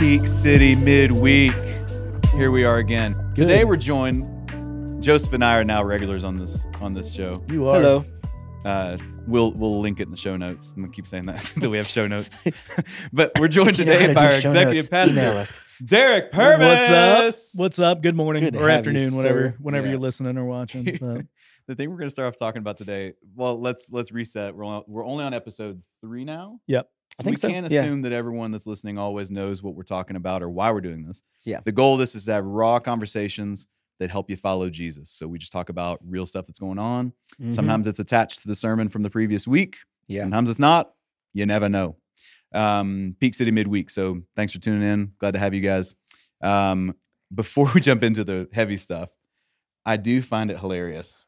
Peak City midweek. Here we are again. Good. Today we're joined. Joseph and I are now regulars on this on this show. You are. Hello. Uh, we'll we'll link it in the show notes. I'm gonna keep saying that until we have show notes. but we're joined If you know how today by our executive notes, pastor, us. Derek Purvis. What's up? What's up? Good morning Good or have you, afternoon, whenever sir. whenever Yeah. you're listening or watching. The thing we're gonna start off talking about today. Well, let's let's reset. We're on, we're only on episode three now. Yep. I think we so, can't assume that everyone that's listening always knows what we're talking about or why we're doing this. Yeah. The goal of this is to have raw conversations that help you follow Jesus. So we just talk about real stuff that's going on. Mhm. Sometimes it's attached to the sermon from the previous week. Yeah. Sometimes it's not. You never know. Um, Peak City midweek. So thanks for tuning in. Glad to have you guys. Um, before we jump into the heavy stuff, I do find it hilarious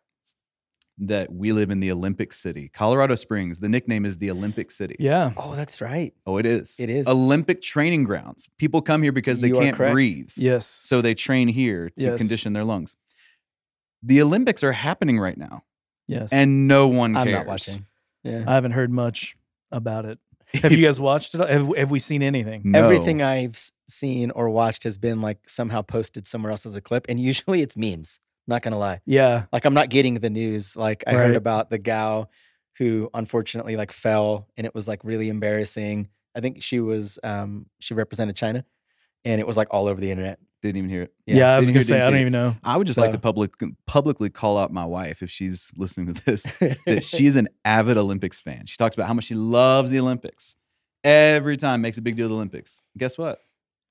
that we live in the Olympic City, Colorado Springs. The nickname is the Olympic City. yeah, Oh, that's right. Oh, it is. It is. Olympic training grounds. People come here because they You can't breathe. yes, So they train here to Yes. condition their lungs. The Olympics are happening right now, yes. and no one I'm not watching. Yeah. I haven't heard much about it. Have you guys watched it? Have, have we seen anything? No. Everything I've seen or watched has been like somehow posted somewhere else as a clip, and usually it's memes. Not gonna lie. Yeah, Like I'm not getting the news. Like I Right. heard about the gal who unfortunately like fell, and it was like really embarrassing. I think she was um she represented China, and it was like all over the internet. Didn't even hear it. yeah. I was gonna hear- say I don't even know. I would just like to public publicly call out my wife if she's listening to this that she's an avid Olympics fan. She talks about how much she loves the Olympics. Every time makes a big deal of the Olympics. Guess what?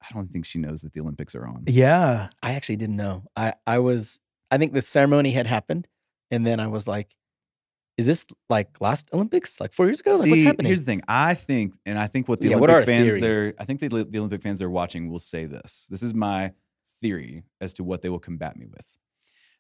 I don't think she knows that the Olympics are on. Yeah, I actually didn't know. I I was I think the ceremony had happened, and then I was like, "Is this like last Olympics? Like four years ago? Like what's happening?" here's the thing. I think, and I think what the Yeah, what Olympic are fans theories? there, I think the, the Olympic fans they're watching will say this. This is my theory as to what they will combat me with.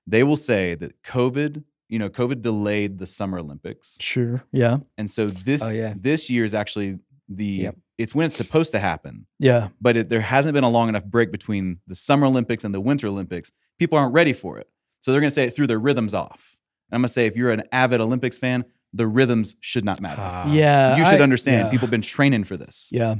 They will say that COVID, you know, COVID delayed the Summer Olympics, sure. Yeah, and so this Oh, yeah. this year is actually the Yep. it's when it's supposed to happen, yeah, but it, there hasn't been a long enough break between the Summer Olympics and the Winter Olympics. People aren't ready for it, so they're going to say it threw their rhythms off. And I'm going to say if you're an avid Olympics fan, the rhythms should not matter. Ah. yeah. You should I- understand. yeah, People have been training for this. Yeah,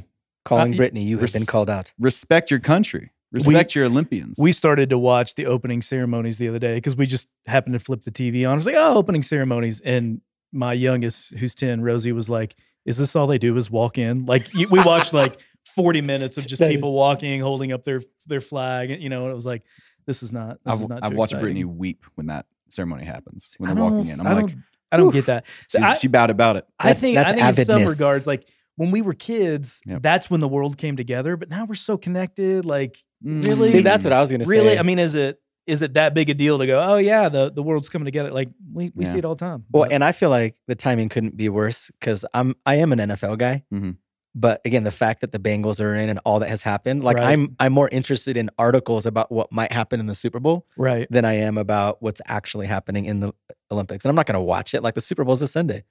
calling Uh, Brittany, you have been called out. Respect your country. Respect your Olympians. we started to watch the opening ceremonies the other day because we just happened to flip the TV on. I was like, oh, opening ceremonies. And my youngest, who's 10, Rosie, was like, is this all they do is walk in? Like, we watched like 40 minutes of just That is- people walking, holding up their their flag. And, you know, it was like, this is not, this I've, is not I've watched exciting. Brittany weep when that ceremony happens. When I they're walking in, I'm I like, don't, I don't get that. So she's- I, she bowed about it. I think, that's I think in some avidness. regards, like when we were kids, Yep. that's when the world came together. But now we're so connected. Like, Mm. Really? See, that's what I was gonna really, say. I mean, is it is it that big a deal to go? Oh yeah, the the world's coming together. Like we, we Yeah. see it all the time. well, But- and I feel like the timing couldn't be worse because I'm I am an NFL guy. Mhm. But again, the fact that the Bengals are in and all that has happened, like Right. I'm I'm more interested in articles about what might happen in the Super Bowl right. than I am about what's actually happening in the Olympics. And I'm not going to watch it. Like the Super Bowl's this Sunday,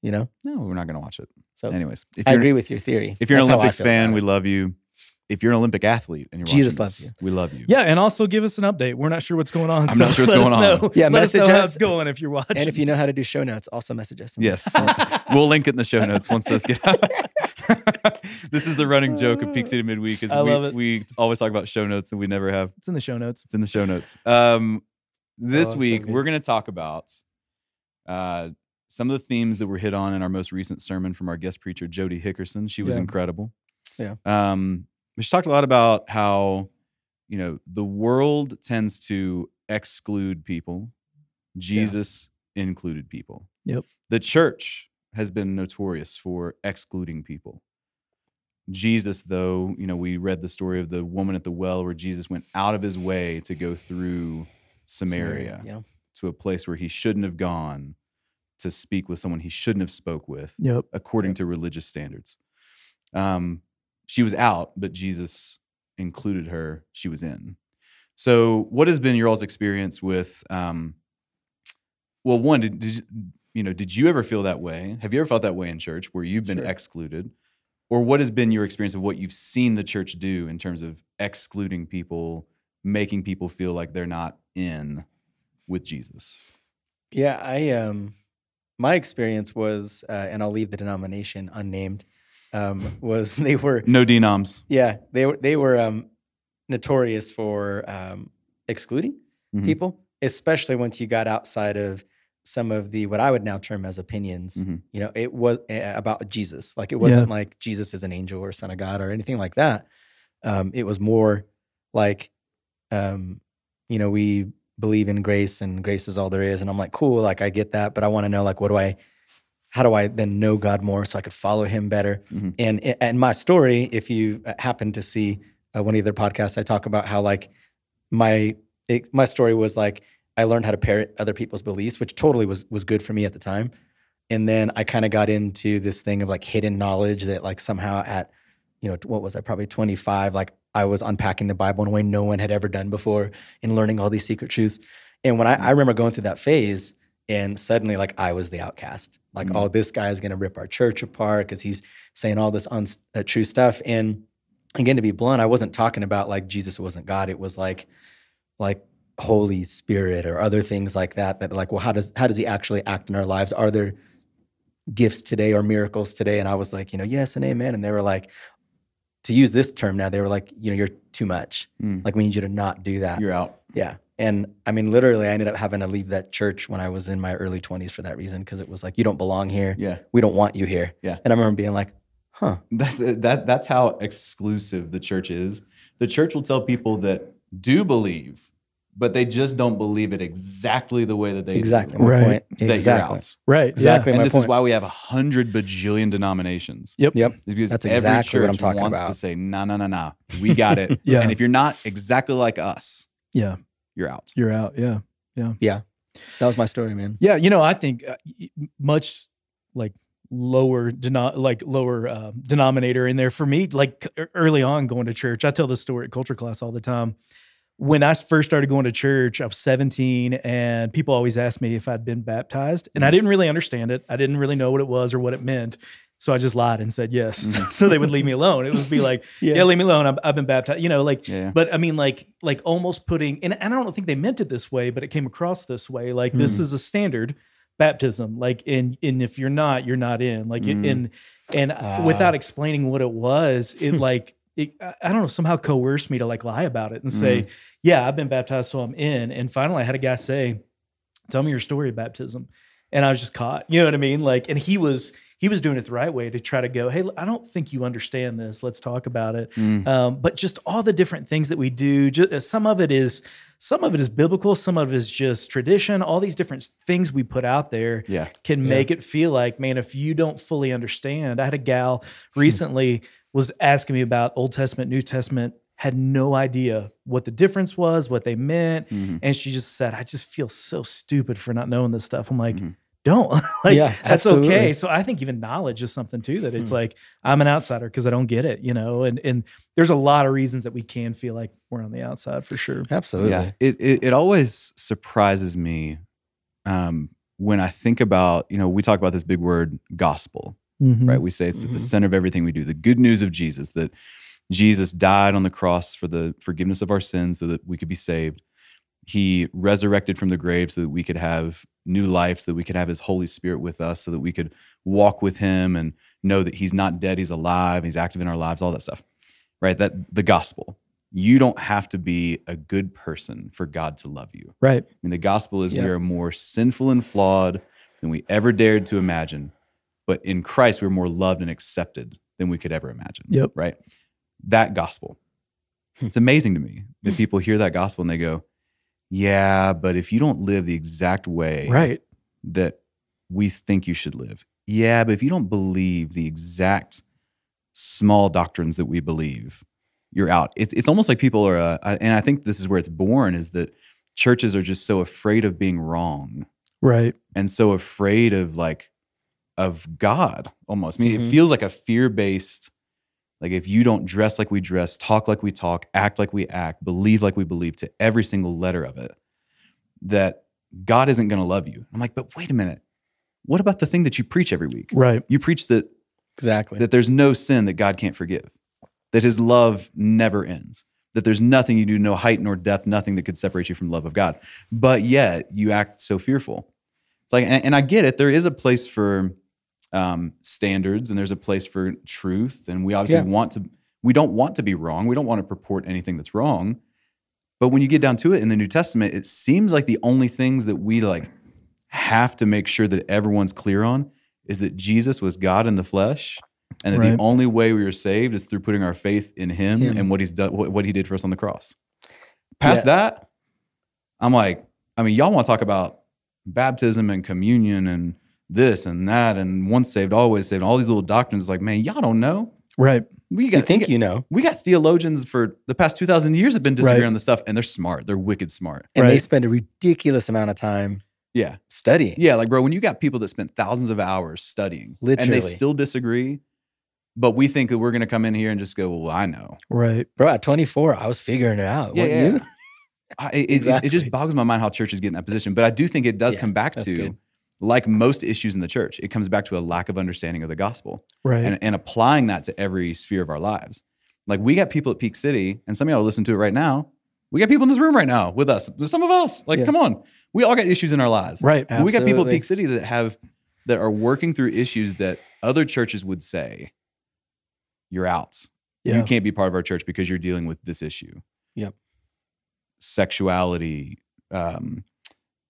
you know. No, we're not going to watch it. So Anyways, if I you're, agree with your theory. if you're an That's how I Olympics fan, we love you. If you're an Olympic athlete and you're Jesus watching loves this, you. we love you. Yeah, and also give us an update. We're not sure what's going on. I'm not sure what's going on. know. Yeah, let us know message how us. it's going if you're watching. And if you know how to do show notes, also message us. Yes. we'll link it in the show notes once those get out. this is the running joke of Peak City Midweek. Is I we, love it. we always talk about show notes and we never have it's in the show notes. It's in the show notes. Um, this Oh, week, good. we're going to talk about uh, some of the themes that were hit on in our most recent sermon from our guest preacher, Jody Hickerson. She was Yeah. incredible. Yeah. Um, she talked a lot about how, you know, the world tends to exclude people, Jesus included people. Yep. The church has been notorious for excluding people. Jesus, though, you know, we read the story of the woman at the well where Jesus went out of his way to go through Samaria, Yeah. to a place where he shouldn't have gone to speak with someone he shouldn't have spoke with, Yep. according to religious standards. Um, she was out, but Jesus included her. She was in. So, what has been your all's experience with? Um, well, one, did, did you, you know? Did you ever feel that way? Have you ever felt that way in church where you've been Sure. excluded? Or what has been your experience of what you've seen the church do in terms of excluding people, making people feel like they're not in with Jesus? Yeah, I um my experience was uh, and I'll leave the denomination unnamed. um, was they were No denoms. yeah they were they were um, notorious for um, excluding Mhm. people, especially once you got outside of some of the what I would now term as opinions. Mhm. You know, it was uh, about Jesus. Like it wasn't like Jesus is an angel or son of God or anything like that. Um, it was more like, um, you know, we believe in grace and grace is all there is. And I'm like, cool, like I get that, but I want to know like what do I how do I then know God more so I could follow him better? Mhm. And and my story, if you uh, happen to see uh, one of the other podcasts, I talk about how like my it, my story was like I learned how to parrot other people's beliefs, which totally was was good for me at the time. And then I kind of got into this thing of like hidden knowledge that like somehow at you know what was I probably 25 like I was unpacking the Bible in a way no one had ever done before and learning all these secret truths. And when I, I remember going through that phase and suddenly like I was the outcast. Like Mm. oh this guy is going to rip our church apart cuz he's saying all this untrue stuff and again to be blunt I wasn't talking about like Jesus wasn't God. It was like like Holy Spirit or other things like that. That like, well, how does how does He actually act in our lives? Are there gifts today or miracles today? And I was like, you know, yes and amen. And they were like, to use this term now, they were like, you know, you're too much. Mm. Like we need you to not do that. You're out. yeah. And I mean, literally, I ended up having to leave that church when I was in my early 20s for that reason because it was like, you don't belong here. Yeah. We don't want you here. Yeah. And I remember being like, huh. That's that. That's how exclusive the church is. The church will tell people that do believe, but they just don't believe it exactly the way that they Exactly. do. Right. point. That Exactly. you're out. Right. Exactly. And my this is why we have a hundred bajillion denominations. Yep. Yep. It's because That's every exactly what I'm talking wants to say, no, no, no, no, we got it. Yeah. And if you're not exactly like us, Yeah. you're out. You're out. Yeah. Yeah. Yeah. That was my story, man. Yeah, you know, I think uh, much like lower deno- like lower uh, denominator in there for me. Like early on going to church, I tell this story at culture class all the time. When I first started going to church, I was 17, and people always asked me if I'd been baptized, and I didn't really understand it. I didn't really know what it was or what it meant. So I just lied and said yes, so they would leave me alone. It would be like, yeah, leave me alone. I've, I've been baptized. You know, like Yeah. but I mean, like, like almost putting, and, and I don't think they meant it this way, but it came across this way. Like, this Hmm. is a standard baptism. Like, and and if you're not, you're not in. Like, Mm. and and Ah. without explaining what it was, it like. It, I I don't know, somehow coerced me to like lie about it and Hmm. say, Yeah, I've been baptized, so I'm in. And finally, I had a guy say, Tell me your story of baptism. And I was just caught. You know what I mean? Like, and he was he was doing it the right way to try to go, Hey, I don't think you understand this. Let's talk about it Mm. um, but just all the different things that we do just, some of it is some of it is biblical some of it is just tradition all these different things we put out there Yeah. can Yeah. make it feel like man if you don't fully understand i had a gal recently was asking me about old testament new testament had no idea what the difference was what they meant Mhm. and she just said i just feel so stupid for not knowing this stuff i'm like Mhm. don't like Yeah, that's absolutely. okay so i think even knowledge is something too that it's Hmm. like i'm an outsider because i don't get it you know and and there's a lot of reasons that we can feel like we're on the outside for sure Absolutely. Yeah. It, it it always surprises me um, when I think about, you know, we talk about this big word gospel, Mhm. right? We say it's at the Mhm. center of everything we do. The good news of Jesus that Jesus died on the cross for the forgiveness of our sins so that we could be saved. He resurrected from the grave so that we could have new life, so that we could have his Holy Spirit with us, so that we could walk with him and know that he's not dead, he's alive, he's active in our lives, all that stuff. Right? That the gospel. You don't have to be a good person for God to love you. right I mean, the gospel is we are more sinful and flawed than we ever dared to imagine. But in Christ, we're more loved and accepted than we could ever imagine. Yep. Right? That gospel. It's amazing to me that people hear that gospel and they go, Yeah, but if you don't live the exact way right that we think you should live, yeah, but if you don't believe the exact small doctrines that we believe, you're out. It's it's almost like people are, uh, and I think this is where it's born is that churches are just so afraid of being wrong right and so afraid of like of God almost. I mean, it Mhm. feels like a fear based. Like if you don't dress like we dress, talk like we talk, act like we act, believe like we believe to every single letter of it, that God isn't going to love you. I'm like, but wait a minute. What about the thing that you preach every week? right You preach that Exactly. that there's no sin that God can't forgive, that his love never ends, that there's nothing you do, no height nor depth, nothing that could separate you from the love of God. But yet you act so fearful. It's like, and, and I get it. There is a place for um, standards and there's a place for truth. And we obviously Yeah. want to, we don't want to be wrong. We don't want to purport anything that's wrong. But when you get down to it in the New Testament, it seems like the only things that we like have to make sure that everyone's clear on is that Jesus was God in the flesh. And that Right. the only way we are saved is through putting our faith in him, Him. and what he's done, what, what he did for us on the cross. Past Yeah. that, I'm like, I mean, y'all want to talk about baptism and communion and this and that and once saved, always saved, all these little doctrines. Like, man, y'all don't know. Right. We You got think we got, you know, we got theologians for the past two thousand years have been disagreeing Right. on this stuff, and they're smart. They're wicked smart. and they spend a ridiculous amount of time Yeah, studying. yeah. Like, bro, when you got people that spent thousands of hours studying, Literally. and they still disagree, but we think that we're going to come in here and just go, well, I know. Right. Bro, at 24, I was figuring it out. Yeah, yeah. you? I, it, it- it, just boggles my mind how churches get in that position. But I do think it does Yeah, come back to, good. Like most issues in the church, it comes back to a lack of understanding of the gospel Right. and, and applying that to every sphere of our lives. Like we got people at Peak City, and some of y'all listen to it right now. We got people in this room right now with us. There's some of us. Like, Yeah. come on. We all got issues in our lives. right. And We got people at Peak City that have that are working through issues that other churches would say, you're out. Yeah. You can't be part of our church because you're dealing with this issue. Yep. Sexuality, um,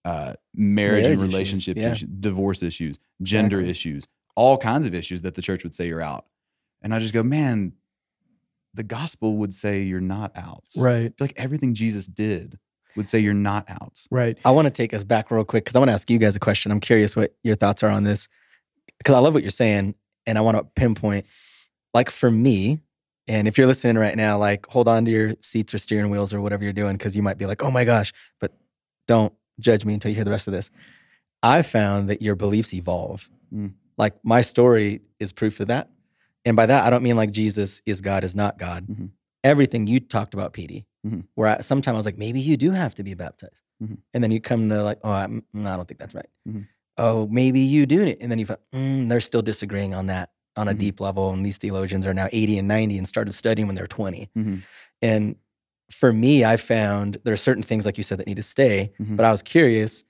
uh, marriage, Marriage and issues, relationship yeah. issues, divorce issues, gender Exactly. issues, all kinds of issues that the church would say you're out. And I just go, man, the gospel would say you're not out. Right. like everything Jesus did would say you're not out. Right. I want to take us back real quick because I want to ask you guys a question. I'm curious what your thoughts are on this because I love what you're saying and I want to pinpoint, like for me, and if you're listening right now, like hold on to your seats or steering wheels or whatever you're doing because you might be like, oh my gosh, but don't judge me until you hear the rest of this. I found that your beliefs evolve. Mm. Like my story is proof of that. And by that, I don't mean like Jesus is God, is not God. Mhm. Everything you talked about, Petey, Mhm. where I, sometimes I was like, maybe you do have to be baptized. Mhm. And then you come to like, oh, I'm, mm, I don't think that's right. Mhm. Oh, maybe you do it. And then you find, mm, they're still disagreeing on that on a Mhm. deep level. And these theologians are now 80 and 90 and started studying when they're 20. Mhm. And for me, I found there are certain things, like you said, that need to stay. Mhm. But I was curious.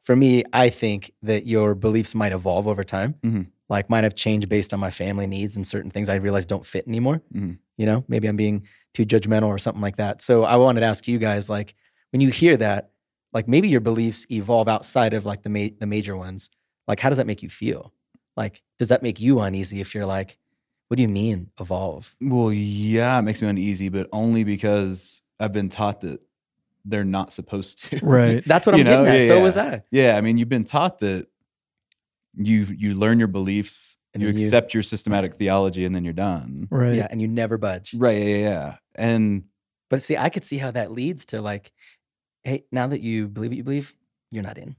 For me, I think that your beliefs might evolve over time. Mhm. Like mine have changed based on my family needs and certain things I realize don't fit anymore. Mhm. You know, maybe I'm being too judgmental or something like that. So I wanted to ask you guys, like, when you hear that, like maybe your beliefs evolve outside of like the ma- the major ones. Like, how does that make you feel? Like, does that make you uneasy if you're like, what do you mean evolve? Well, yeah, it makes me uneasy, but only because I've been taught that they're not supposed to. Right. That's what I'm You know, getting at. yeah, so yeah. was I. Yeah, I mean, you've been taught that you you learn your beliefs, And you then you- accept your systematic theology, and then you're done. Right. Yeah, and you never budge. Right? Yeah, yeah, yeah. And But see, I could see how that leads to like, hey, now that you believe what you believe, you're not in.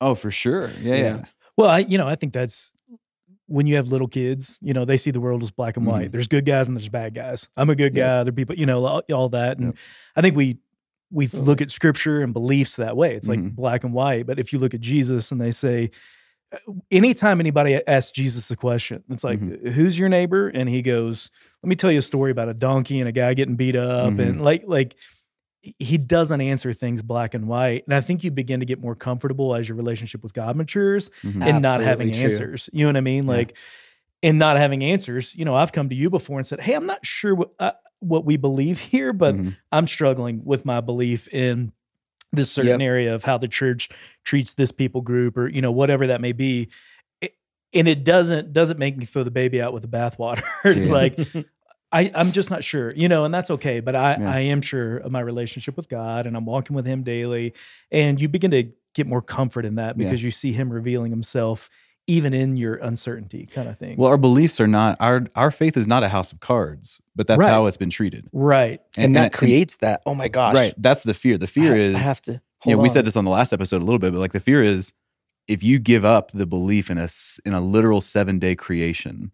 oh, for sure. Yeah, Yeah. yeah. Well, I, you know, I think that's when you have little kids, you know, they see the world as black and white. Mhm. There's good guys and there's bad guys. I'm a good Yep. guy. Other people, you know, all, all that. And Yep. I think we we Totally. look at scripture and beliefs that way. It's like Mhm. black and white. But if you look at Jesus and they say, uh, anytime anybody asks Jesus a question, it's like, Mhm. "Who's your neighbor?" And he goes, "Let me tell you a story about a donkey and a guy getting beat up." And like, like he doesn't answer things black and white. And I think you begin to get more comfortable as your relationship with God matures Mhm. and not having true. answers. You know what I mean? Yeah. Like, and not having answers. You know, I've come to you before and said, "Hey, I'm not sure what uh, what we believe here, but Mhm. I'm struggling with my belief in this certain Yep. area of how the church treats this people group, or you know, whatever that may be." It- and it doesn't doesn't make me throw the baby out with the bathwater. it's like I, I'm just not sure, you know, and that's okay. But I, Yeah. I am sure of my relationship with God and I'm walking with Him daily. And you begin to get more comfort in that Yeah. because you see Him revealing Himself even in your uncertainty kind of thing. Well, our beliefs are not our our faith is not a house of cards, but that's Right. how it's been treated. right. And, that creates that. Oh my gosh. right. That's the fear. The fear I, is I have to. you know, hold we said this on the last episode a little bit, but like the fear is if you give up the belief in a s- in a literal seven day creation,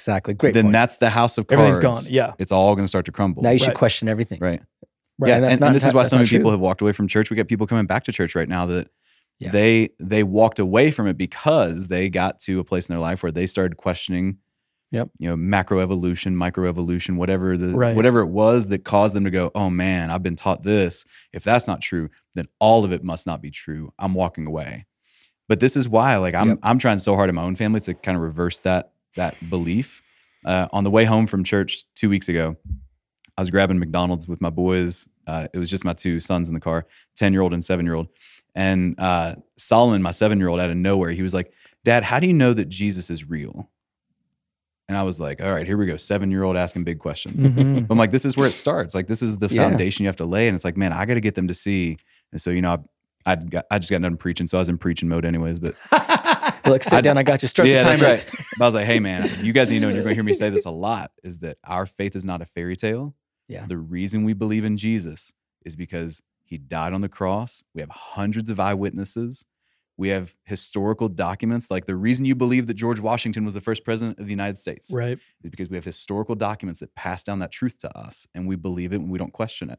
exactly. Great. then point. that's the house of cards. Everything's gone. Yeah. It's all going to start to crumble. now you should Right. question everything. right. Right. Yeah. And And, that's and, not- this is why so many people true. have walked away from church. We got people coming back to church right now that Yeah. they they walked away from it because they got to a place in their life where they started questioning Yep. you know macroevolution microevolution whatever the Right. whatever it was that caused them to go oh man i've been taught this if that's not true then all of it must not be true i'm walking away But this is why, like, I'm Yep. I'm trying so hard in my own family to kind of reverse that that belief. Uh, on the way home from church two weeks ago, I was grabbing McDonald's with my boys. Uh, it was just my two sons in the car, ten year old and seven year old. And uh, Solomon, my seven year old, out of nowhere, he was like, "Dad, how do you know that Jesus is real?" And I was like, "All right, here we go, seven year old asking big questions." Mhm. I'm like, this is where it starts. Like, this is the Yeah. foundation you have to lay. And it's like, man, I got to get them to see. And so, you know, I, I, got, I just got done preaching. So I was in preaching mode anyways. But Look, sit I- down. I got you. Start yeah, the that's right. But I was like, hey, man, you guys need to know, and you're going to hear me say this a lot, is that our faith is not a fairy tale. Yeah. The reason we believe in Jesus is because he died on the cross. We have hundreds of eyewitnesses. We have historical documents. Like the reason you believe that George Washington was the first president of the United States Right. is because we have historical documents that pass down that truth to us and we believe it and we don't question it.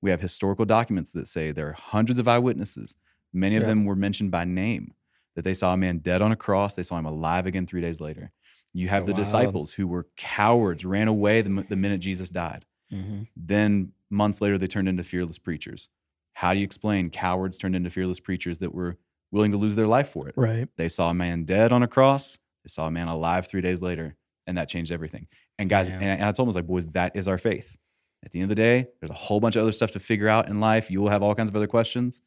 We have historical documents that say there are hundreds of eyewitnesses. Many of Yeah. them were mentioned by name that they saw a man dead on a cross, they saw him alive again 3 days later. You have So the wild. disciples who were cowards, ran away the, the minute Jesus died. Mhm. Then months later they turned into fearless preachers. How do you explain cowards turned into fearless preachers that were willing to lose their life for it? Right. They saw a man dead on a cross. They saw a man alive three days later, and that changed everything. And guys, Yeah. and, and I told I like, boys, that is our faith. At the end of the day, there's a whole bunch of other stuff to figure out in life. You will have all kinds of other questions.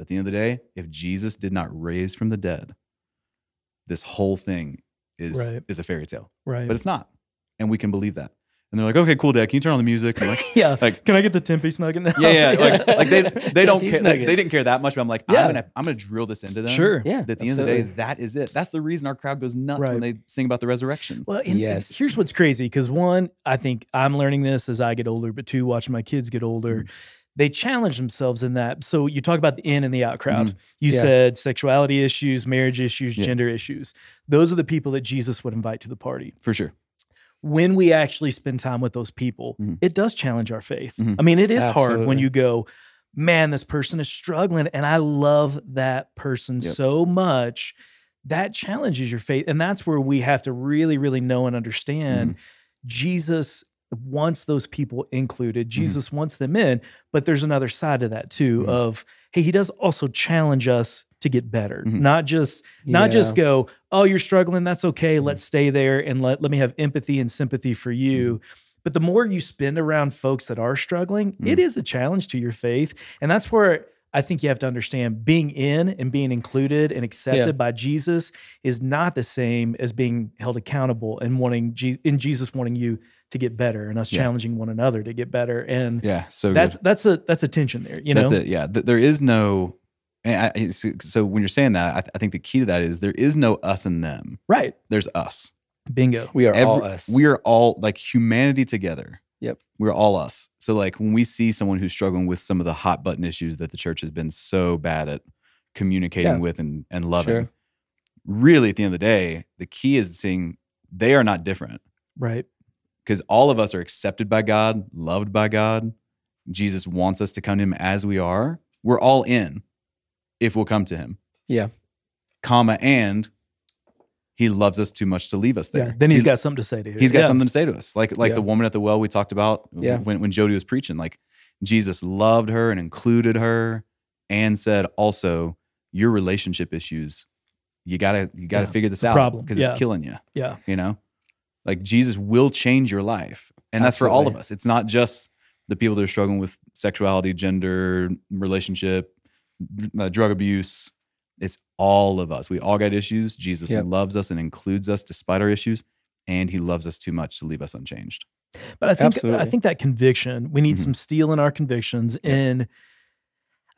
But at the end of the day, if Jesus did not raise from the dead, this whole thing is Right. is a fairy tale. Right. But it's not. And we can believe that. And they're like, okay, cool, Dad. Can you turn on the music? I'm like, yeah. like- can I get the ten piece nugget now? yeah, yeah. Like, like they they don't care. Like, they didn't care that much. But I'm like, Yeah. I'm gonna I'm gonna drill this into them. Sure. Yeah. That at the end of the day, that is it. That's the reason our crowd goes nuts Right. when they sing about the resurrection. Well, and, and Yes. here's what's crazy because one, I think I'm learning this as I get older, but two, watching my kids get older, mm-hmm. They challenge themselves in that. So you talk about the in and the out crowd. You Yeah. said sexuality issues, marriage issues, Yeah. gender issues. Those are the people that Jesus would invite to the party. For sure. When we actually spend time with those people, Mhm. it does challenge our faith. Mhm. I mean, it is hard when you go, man, this person is struggling, and I love that person Yep. so much. That challenges your faith. And that's where we have to really, really know and understand Jesus wants those people included. Jesus wants them in, but there's another side to that too Mhm. of hey, he does also challenge us to get better. Mhm. Not just not just go, "Oh, you're struggling, that's okay. Let's stay there and let let me have empathy and sympathy for you." But the more you spend around folks that are struggling, it is a challenge to your faith. And that's where I think you have to understand being in and being included and accepted by Jesus is not the same as being held accountable and wanting Je- in Jesus wanting you to get better and us Yeah. challenging one another to get better. And Yeah. So that's good. that's a that's a tension there, you know. It. Yeah. Th- there is no. And I, so, so when you're saying that, I, th- I think the key to that is there is no us and them. Right. There's us. Bingo. We are all us. We are all like humanity together. Yep. We're all us. So like when we see someone who's struggling with some of the hot button issues that the church has been so bad at communicating Yeah. with and, and loving, Sure. really at the end of the day, the key is seeing they are not different Right. Because all of us are accepted by God, loved by God. Jesus wants us to come to him as we are. We're all in if we'll come to him. Yeah. Comma and he loves us too much to leave us there. Yeah. Then he's He- got something to say to you. He's got Yeah. something to say to us. Like like Yeah. the woman at the well we talked about when, when Jody was preaching. Like Jesus loved her and included her and said also your relationship issues, you gotta you gotta figure this out because it's killing you. Yeah. You know? Like Jesus will change your life. And that's for all of us. It's not just the people that are struggling with sexuality, gender, relationship, uh, drug abuse. It's all of us. We all got issues. Jesus Yep. loves us and includes us despite our issues, and he loves us too much to leave us unchanged. But I think I think that conviction, we need Mhm. some steel in our convictions. And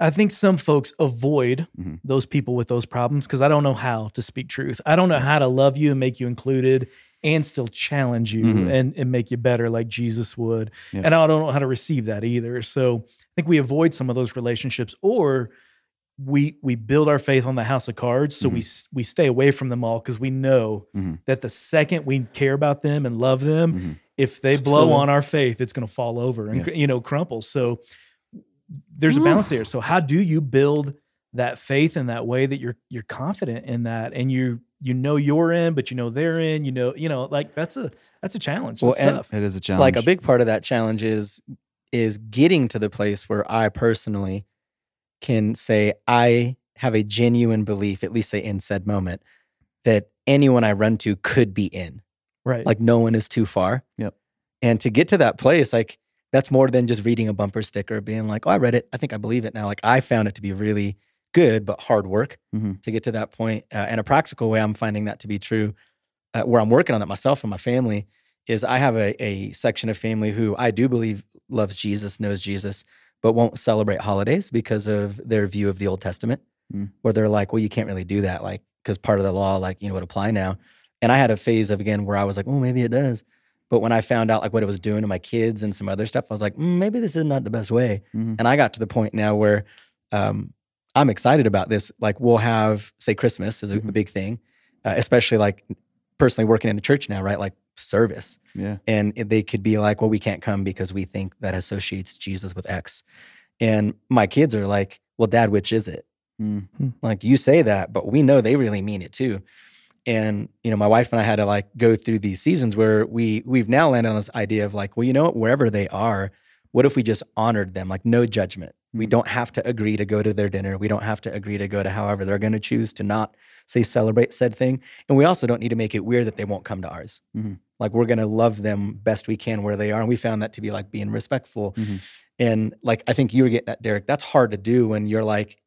I think some folks avoid Mhm. those people with those problems because I don't know how to speak truth. I don't know how to love you and make you included and still challenge you Mhm. and, and make you better like Jesus would. Yeah. And I don't know how to receive that either. So I think we avoid some of those relationships or we we build our faith on the house of cards so we s- we stay away from them all because we know Mhm. that the second we care about them and love them Mhm. if they blow Absolutely. on our faith, it's going to fall over and you know crumple. So there's a balance there. So how do you build that faith in that way that you're you're confident in that and you you know you're in, but you know they're in. You know you know like that's a that's a challenge. That's and- tough. It is a challenge. like a big part of that challenge is is getting to the place where I personally can say I have a genuine belief, at least say in said moment, that anyone I run to could be in. Right. Like no one is too far. Yep. And to get to that place, like that's more than just reading a bumper sticker, being like, oh, I read it. I think I believe it now. Like I found it to be really good, but hard work Mhm. to get to that point. Uh, in a practical way, I'm finding that to be true. Uh, where I'm working on that myself and my family is I have a, a section of family who I do believe loves Jesus, knows Jesus, but won't celebrate holidays because of their view of the Old Testament, Mm. where they're like, well, you can't really do that, like, because part of the law, like, you know, would apply now. And I had a phase of, again, where I was like, oh, maybe it does. But when I found out like what it was doing to my kids and some other stuff, I was like, mm, maybe this is not the best way. Mhm. And I got to the point now where um, I'm excited about this. Like we'll have, say, Christmas is a, a Mhm. big thing, uh, especially like personally working in a church now, right? Like service, Yeah. and they could be like, well, we can't come because we think that associates Jesus with X. And my kids are like, well, Dad, which is it? Mm. Like you say that, but we know they really mean it too. And you know, my wife and I had to like go through these seasons where we we've now landed on this idea of like, well, you know what, wherever they are, what if we just honored them, like no judgment. We don't have to agree to go to their dinner. We don't have to agree to go to however they're going to choose to not say celebrate said thing. And we also don't need to make it weird that they won't come to ours. Mhm. Like we're going to love them best we can where they are. And we found that to be like being respectful. Mhm. And like I think you were getting at Derek, that's hard to do when you're like,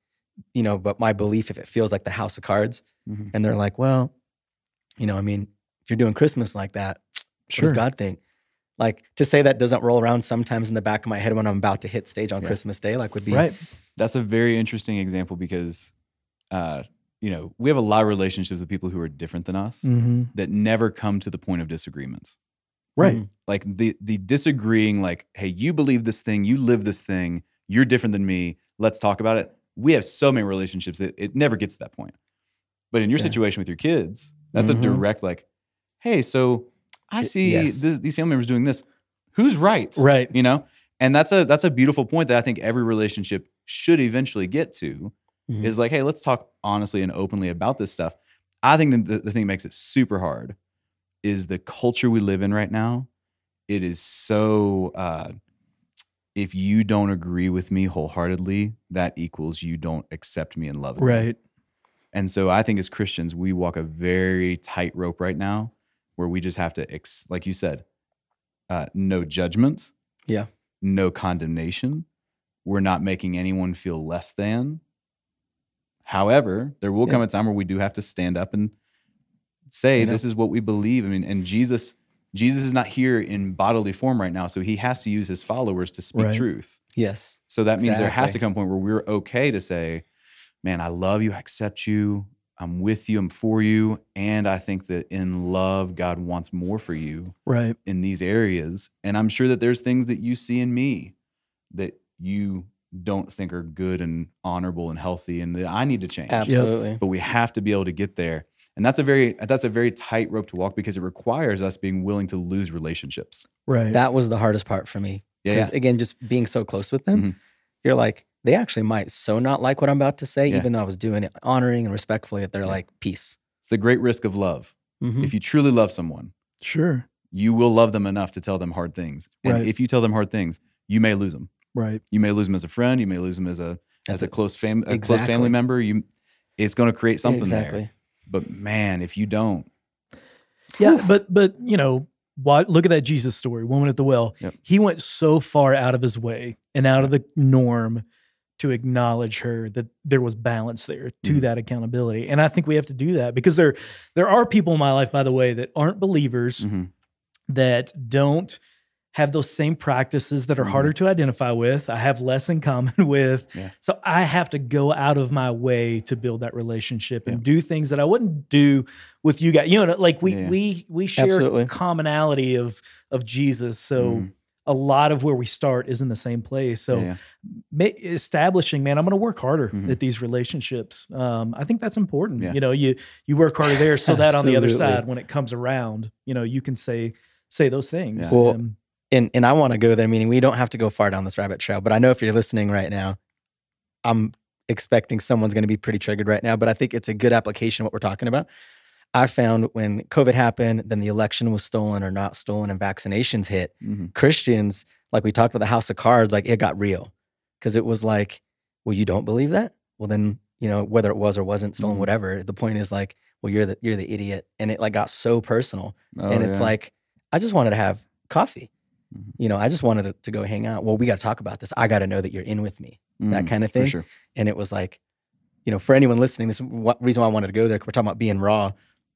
you know, but my belief if it feels like the house of cards Mhm. and they're like, well, you know, I mean, if you're doing Christmas like that, what Sure. does God think? Like to say that doesn't roll around sometimes in the back of my head when I'm about to hit stage on Yeah. Christmas Day, like would be Right. That's a very interesting example because, uh, you know, we have a lot of relationships with people who are different than us hmm that never come to the point of disagreements. Right. Mhm. Like the the disagreeing, like, hey, you believe this thing, you live this thing, you're different than me. Let's talk about it. We have so many relationships that it never gets to that point. But in your Yeah. situation with your kids, that's Mhm. a direct like, hey, so I see yes. th- these family members doing this. Who's right? Right. You know, and that's a that's a beautiful point that I think every relationship should eventually get to. Mhm. Is like, hey, let's talk honestly and openly about this stuff. I think the, the thing that makes it super hard is the culture we live in right now. It is so. Uh, if you don't agree with me wholeheartedly, that equals you don't accept me and love me. Right. And so I think as Christians, we walk a very tight rope right now where we just have to, ex- like you said, uh, no judgment. Yeah. No condemnation. We're not making anyone feel less than. However, there will Yeah. come a time where we do have to stand up and say, Stand up. this is what we believe. I mean, and Jesus, Jesus is not here in bodily form right now. So he has to use his followers to speak Right. truth. yes. So that means there has to come a point where we're okay to say, man, I love you, I accept you, I'm with you, I'm for you. And I think that in love, God wants more for you Right. in these areas. And I'm sure that there's things that you see in me that you don't think are good and honorable and healthy and that I need to change. Absolutely. But we have to be able to get there. And that's a very that's a very tight rope to walk because it requires us being willing to lose relationships. Right. That was the hardest part for me. Yeah. Because again, just being so close with them, Mhm. you're like, they actually might so not like what I'm about to say, Yeah. even though I was doing it honoring and respectfully, that they're Yeah. like, peace. It's the great risk of love. Mhm. If you truly love someone, sure. you will love them enough to tell them hard things. And Right. if you tell them hard things, you may lose them. Right. You may lose them as a friend. You may lose them as a as That's a it. close fam a close family member. You, it's going to create something exactly. there. But man, if you don't, Yeah, but but you know, why, look at that Jesus story, woman at the well. Yep. He went so far out of his way and out of the norm to acknowledge her that there was balance there to Mhm. that accountability. And I think we have to do that because there there are people in my life, by the way, that aren't believers Mhm. that don't have those same practices that are Mhm. harder to identify with. I have less in common with. Yeah. So I have to go out of my way to build that relationship and Yeah. do things that I wouldn't do with you guys. You know, like we Yeah, we we share Absolutely. commonality of of Jesus. So Mhm. A lot of where we start is in the same place. So Yeah, yeah. ma- establishing, man, I'm going to work harder Mhm. at these relationships. Um, I think that's important. Yeah. You know, you you work harder there so that on the other side, when it comes around, you know, you can say say those things. Yeah. Well, And- and and I want to go there. Meaning we don't have to go far down this rabbit trail. But I know if you're listening right now, I'm expecting someone's going to be pretty triggered right now. But I think it's a good application of what we're talking about. I found when COVID happened, then the election was stolen or not stolen, and vaccinations hit. Mhm. Christians, like we talked about the House of Cards, like it got real because it was like, well, you don't believe that? Well, then you know, whether it was or wasn't stolen, Mhm. whatever. The point is like, well, you're the you're the idiot, and it like got so personal, Oh, and it's yeah. like, I just wanted to have coffee. Mhm. You know, I just wanted to, to go hang out. Well, we got to talk about this. I got to know that you're in with me, that Mm, kind of for thing. sure. And it was like, you know, for anyone listening, this reason why I wanted to go there, We're talking about being raw.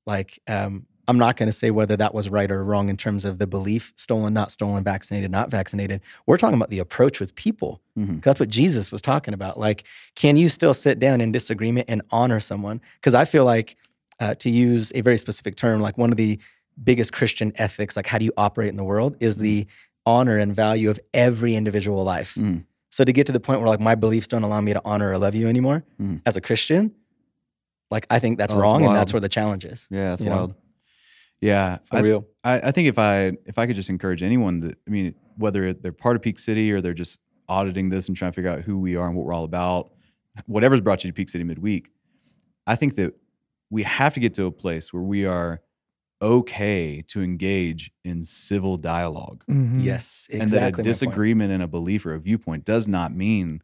Like, um, I'm not going to say whether that was right or wrong in terms of the belief stolen, not stolen, vaccinated, not vaccinated. We're talking about the approach with people. Mhm. 'Cause That's what Jesus was talking about. Like, can you still sit down in disagreement and honor someone? Because I feel like, uh, to use a very specific term, like one of the biggest Christian ethics, like how do you operate in the world, is the honor and value of every individual life. Mm. So to get to the point where like my beliefs don't allow me to honor or love you anymore Mhm. as a Christian, like I think that's Oh, that's wrong, and that's where the challenge is. Yeah, that's You know? wild. Yeah, For I, real. I, I think if I if I could just encourage anyone that I mean, whether they're part of Peak City or they're just auditing this and trying to figure out who we are and what we're all about, whatever's brought you to Peak City midweek, I think that we have to get to a place where we are okay to engage in civil dialogue. Mhm. Yes, exactly. and that a disagreement in a belief or a viewpoint does not mean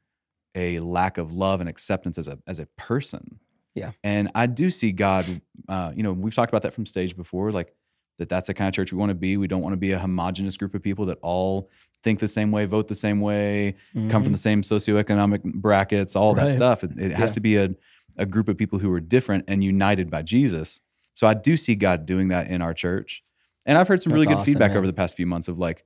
a lack of love and acceptance as a as a person. Yeah. And I do see God. Uh, you know, we've talked about that from stage before, like that. That's the kind of church we want to be. We don't want to be a homogenous group of people that all think the same way, vote the same way, come from Mhm. the same socioeconomic brackets, all that stuff. It, it has to be a a group of people who are different and united by Jesus. So I do see God doing that in our church. And I've heard some really That's good awesome, feedback man. over the past few months of like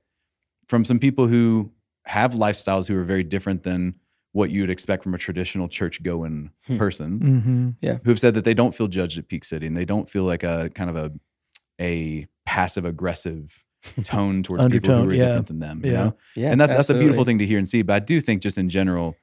from some people who have lifestyles who are very different than what you would expect from a traditional church going Hmm. person Mhm. who've said that they don't feel judged at Peak City and they don't feel like a kind of a a passive aggressive tone towards people who are yeah. different than them. You Yeah. know? Yeah, and that's that's a beautiful thing to hear and see. But I do think just in general,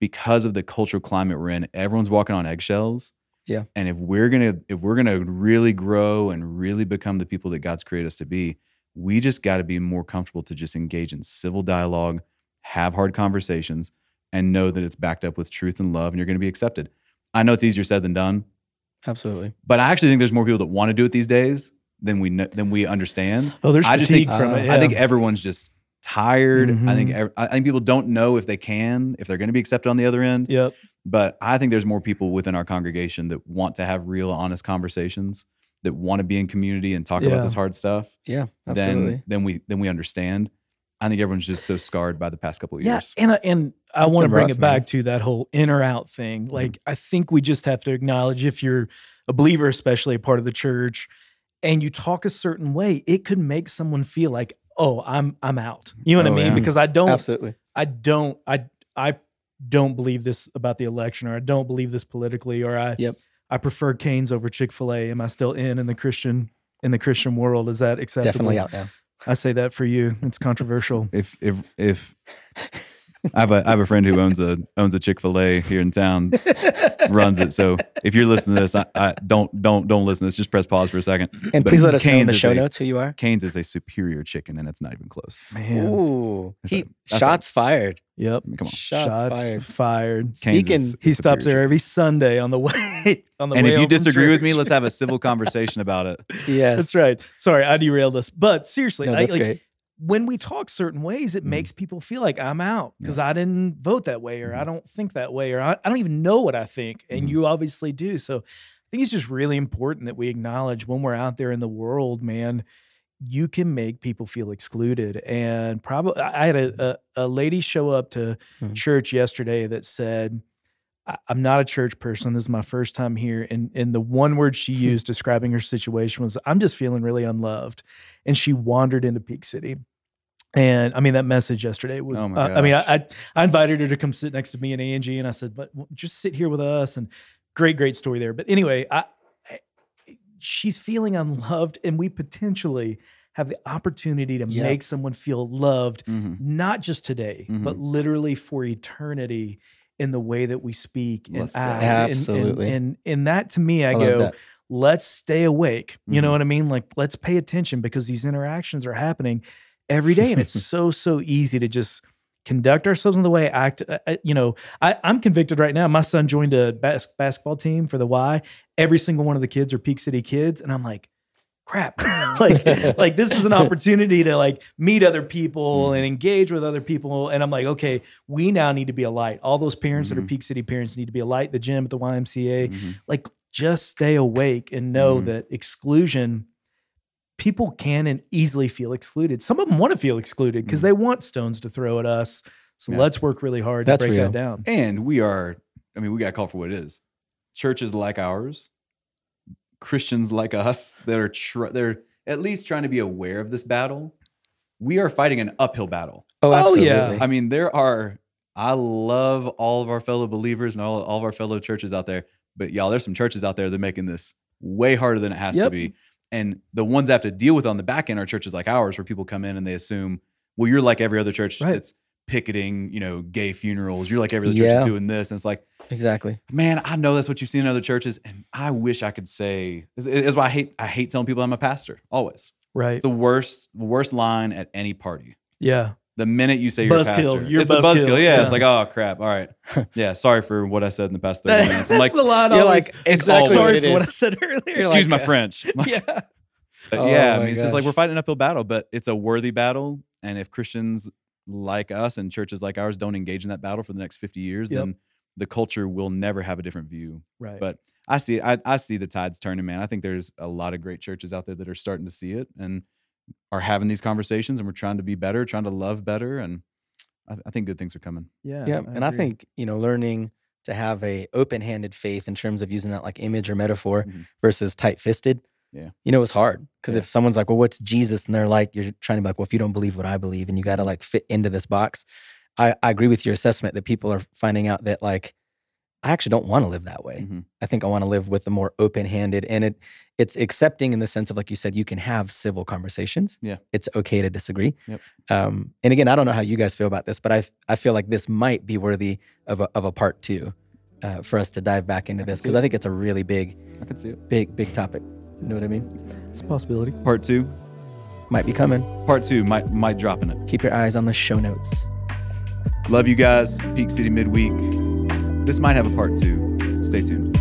because of the cultural climate we're in, everyone's walking on eggshells. Yeah. And if we're gonna if we're gonna really grow and really become the people that God's created us to be, we just got to be more comfortable to just engage in civil dialogue, have hard conversations, and know that it's backed up with truth and love, and you're going to be accepted. I know it's easier said than done, Absolutely. but I actually think there's more people that want to do it these days than we know, than we understand. Oh, there's I just fatigue think- from uh, it. I think everyone's just tired. I think Mhm. I think people don't know if they can, if they're going to be accepted on the other end. Yep. But I think there's more people within our congregation that want to have real, honest conversations, that want to be in community and talk Yeah. about this hard stuff. Yeah, absolutely. Than than we than we understand. I think everyone's just so scarred by the past couple of years. Yeah, years. and I, and I want to bring rough, it back man. to that whole in or out thing. Mm-hmm. Like I think we just have to acknowledge if you're a believer, especially a part of the church, and you talk a certain way, it could make someone feel like, oh, I'm I'm out. You know what Oh, I mean? yeah. Because I don't Absolutely. I don't I I don't believe this about the election, or I don't believe this politically, or I Yep. I prefer Canes over Chick Fil A. Am I still in in the Christian in the Christian world? Is that acceptable? Definitely out now. I say that for you. It's controversial. If if if I have a I have a friend who owns a owns a Chick Fil A here in town, runs it. So if you're listening to this, I, I don't don't don't listen to this. Just press pause for a second. And But please let us know in the is show a- notes who you are. Canes is a superior chicken, and it's not even close. Man. Ooh, he, a- that's a- shots fired. Yep. I mean, come on. Shots, fired. fired. Canes Speaking- is He stops superior there every Sunday on the way on the And way if you home from disagree with me, let's have a civil conversation about it. Yes, That's right. Sorry, I derailed us. But seriously, No, I- that's like great. When we talk certain ways, it Mhm. makes people feel like I'm out because I didn't vote that way or I don't think that way or I, I don't even know what I think. And Mhm. you obviously do. So I think it's just really important that we acknowledge when we're out there in the world, man, you can make people feel excluded. And probably I had a, a, a lady show up to Mhm. church yesterday that said, I'm not a church person. This is my first time here. And and the one word she used describing her situation was, I'm just feeling really unloved. And she wandered into Peak City. And I mean, that message yesterday would, Oh my uh, I mean. I, I, invited her to come sit next to me and Angie. And I said, but just sit here with us. And great, great story there. But anyway, I, I she's feeling unloved. And we potentially have the opportunity to Yeah. make someone feel loved Mhm. not just today, but literally for eternity in the way that we speak and Let's go. act. And- And, Absolutely. and, and, that to me, I, I go, that. let's stay awake. You know Mhm. what I mean? Like, let's pay attention because these interactions are happening every day. And it's so, so easy to just conduct ourselves in the way act. uh, uh, You know, I, I'm convicted right now. My son joined a bas- basketball team for the Y. Every single one of the kids are Peak City kids. And I'm like, crap. like like this is an opportunity to like meet other people Mm. and engage with other people. And I'm like, okay, we now need to be a light. All those parents that are Mhm. Peak City parents need to be a light. The gym at the YMCA, Mhm. like just stay awake and know Mhm. that exclusion. People can and easily feel excluded. Some of them want to feel excluded because they want stones to throw at us. So Yeah. let's work really hard That's to break real. that down. And we are, I mean, we got to call for what it is. Churches like ours, Christians like us that are tr- they're at least trying to be aware of this battle. We are fighting an uphill battle. Oh, Oh, yeah. I mean, there are. I love all of our fellow believers and all, all of our fellow churches out there, but y'all, there's some churches out there that are making this way harder than it has to be. And the ones I have to deal with on the back end are churches like ours, where people come in and they assume, well, you're like every other church Right. that's picketing, you know, gay funerals. You're like every other church Yeah. that's doing this. And it's like, Exactly. man, I know that's what you've seen in other churches, and I wish I could say. Is why I hate I hate telling people I'm a pastor. Always, Right. it's the worst worst line at any party. Yeah. The minute you say you're a pastor, You're it's a buzzkill. buzzkill. Yeah, it's like, oh crap. All right, yeah. Sorry for what I said in the past thirty minutes. I'm like, the line you're like, it's exactly what sorry for what I said earlier. Excuse like, my French. Like, yeah. but Oh yeah, I mean, it's just like we're fighting an uphill battle, but it's a worthy battle. And if Christians like us and churches like ours don't engage in that battle for the next 50 years, Yep. then the culture will never have a different view. Right. But I see, I, I see the tides turning, man. I think there's a lot of great churches out there that are starting to see it and are having these conversations, and we're trying to be better, trying to love better, and I, I think good things are coming. yeah. Yeah, and I think you know, learning to have a open-handed faith in terms of using that like image or metaphor Mhm. versus tight-fisted. Yeah. you know, it's hard because Yeah. if someone's like, "Well, what's Jesus?" and they're like, "You're trying to be like, well, if you don't believe what I believe, and you got to like fit into this box." I, I agree with your assessment that people are finding out that like, I actually don't want to live that way. Mhm. I think I want to live with a more open-handed, and it it's accepting in the sense of like you said, you can have civil conversations. Yeah. it's okay to disagree. Yep. Um, and again, I don't know how you guys feel about this, but I I feel like this might be worthy of a, of a part two uh, for us to dive back into I this because. I think it's a really big, I can see it. big, big topic. You know what I mean? it's a possibility. Part two, Might be coming. part two might might drop in it. Keep your eyes on the show notes. Love you guys. Peak City midweek. This might have a part two. Stay tuned.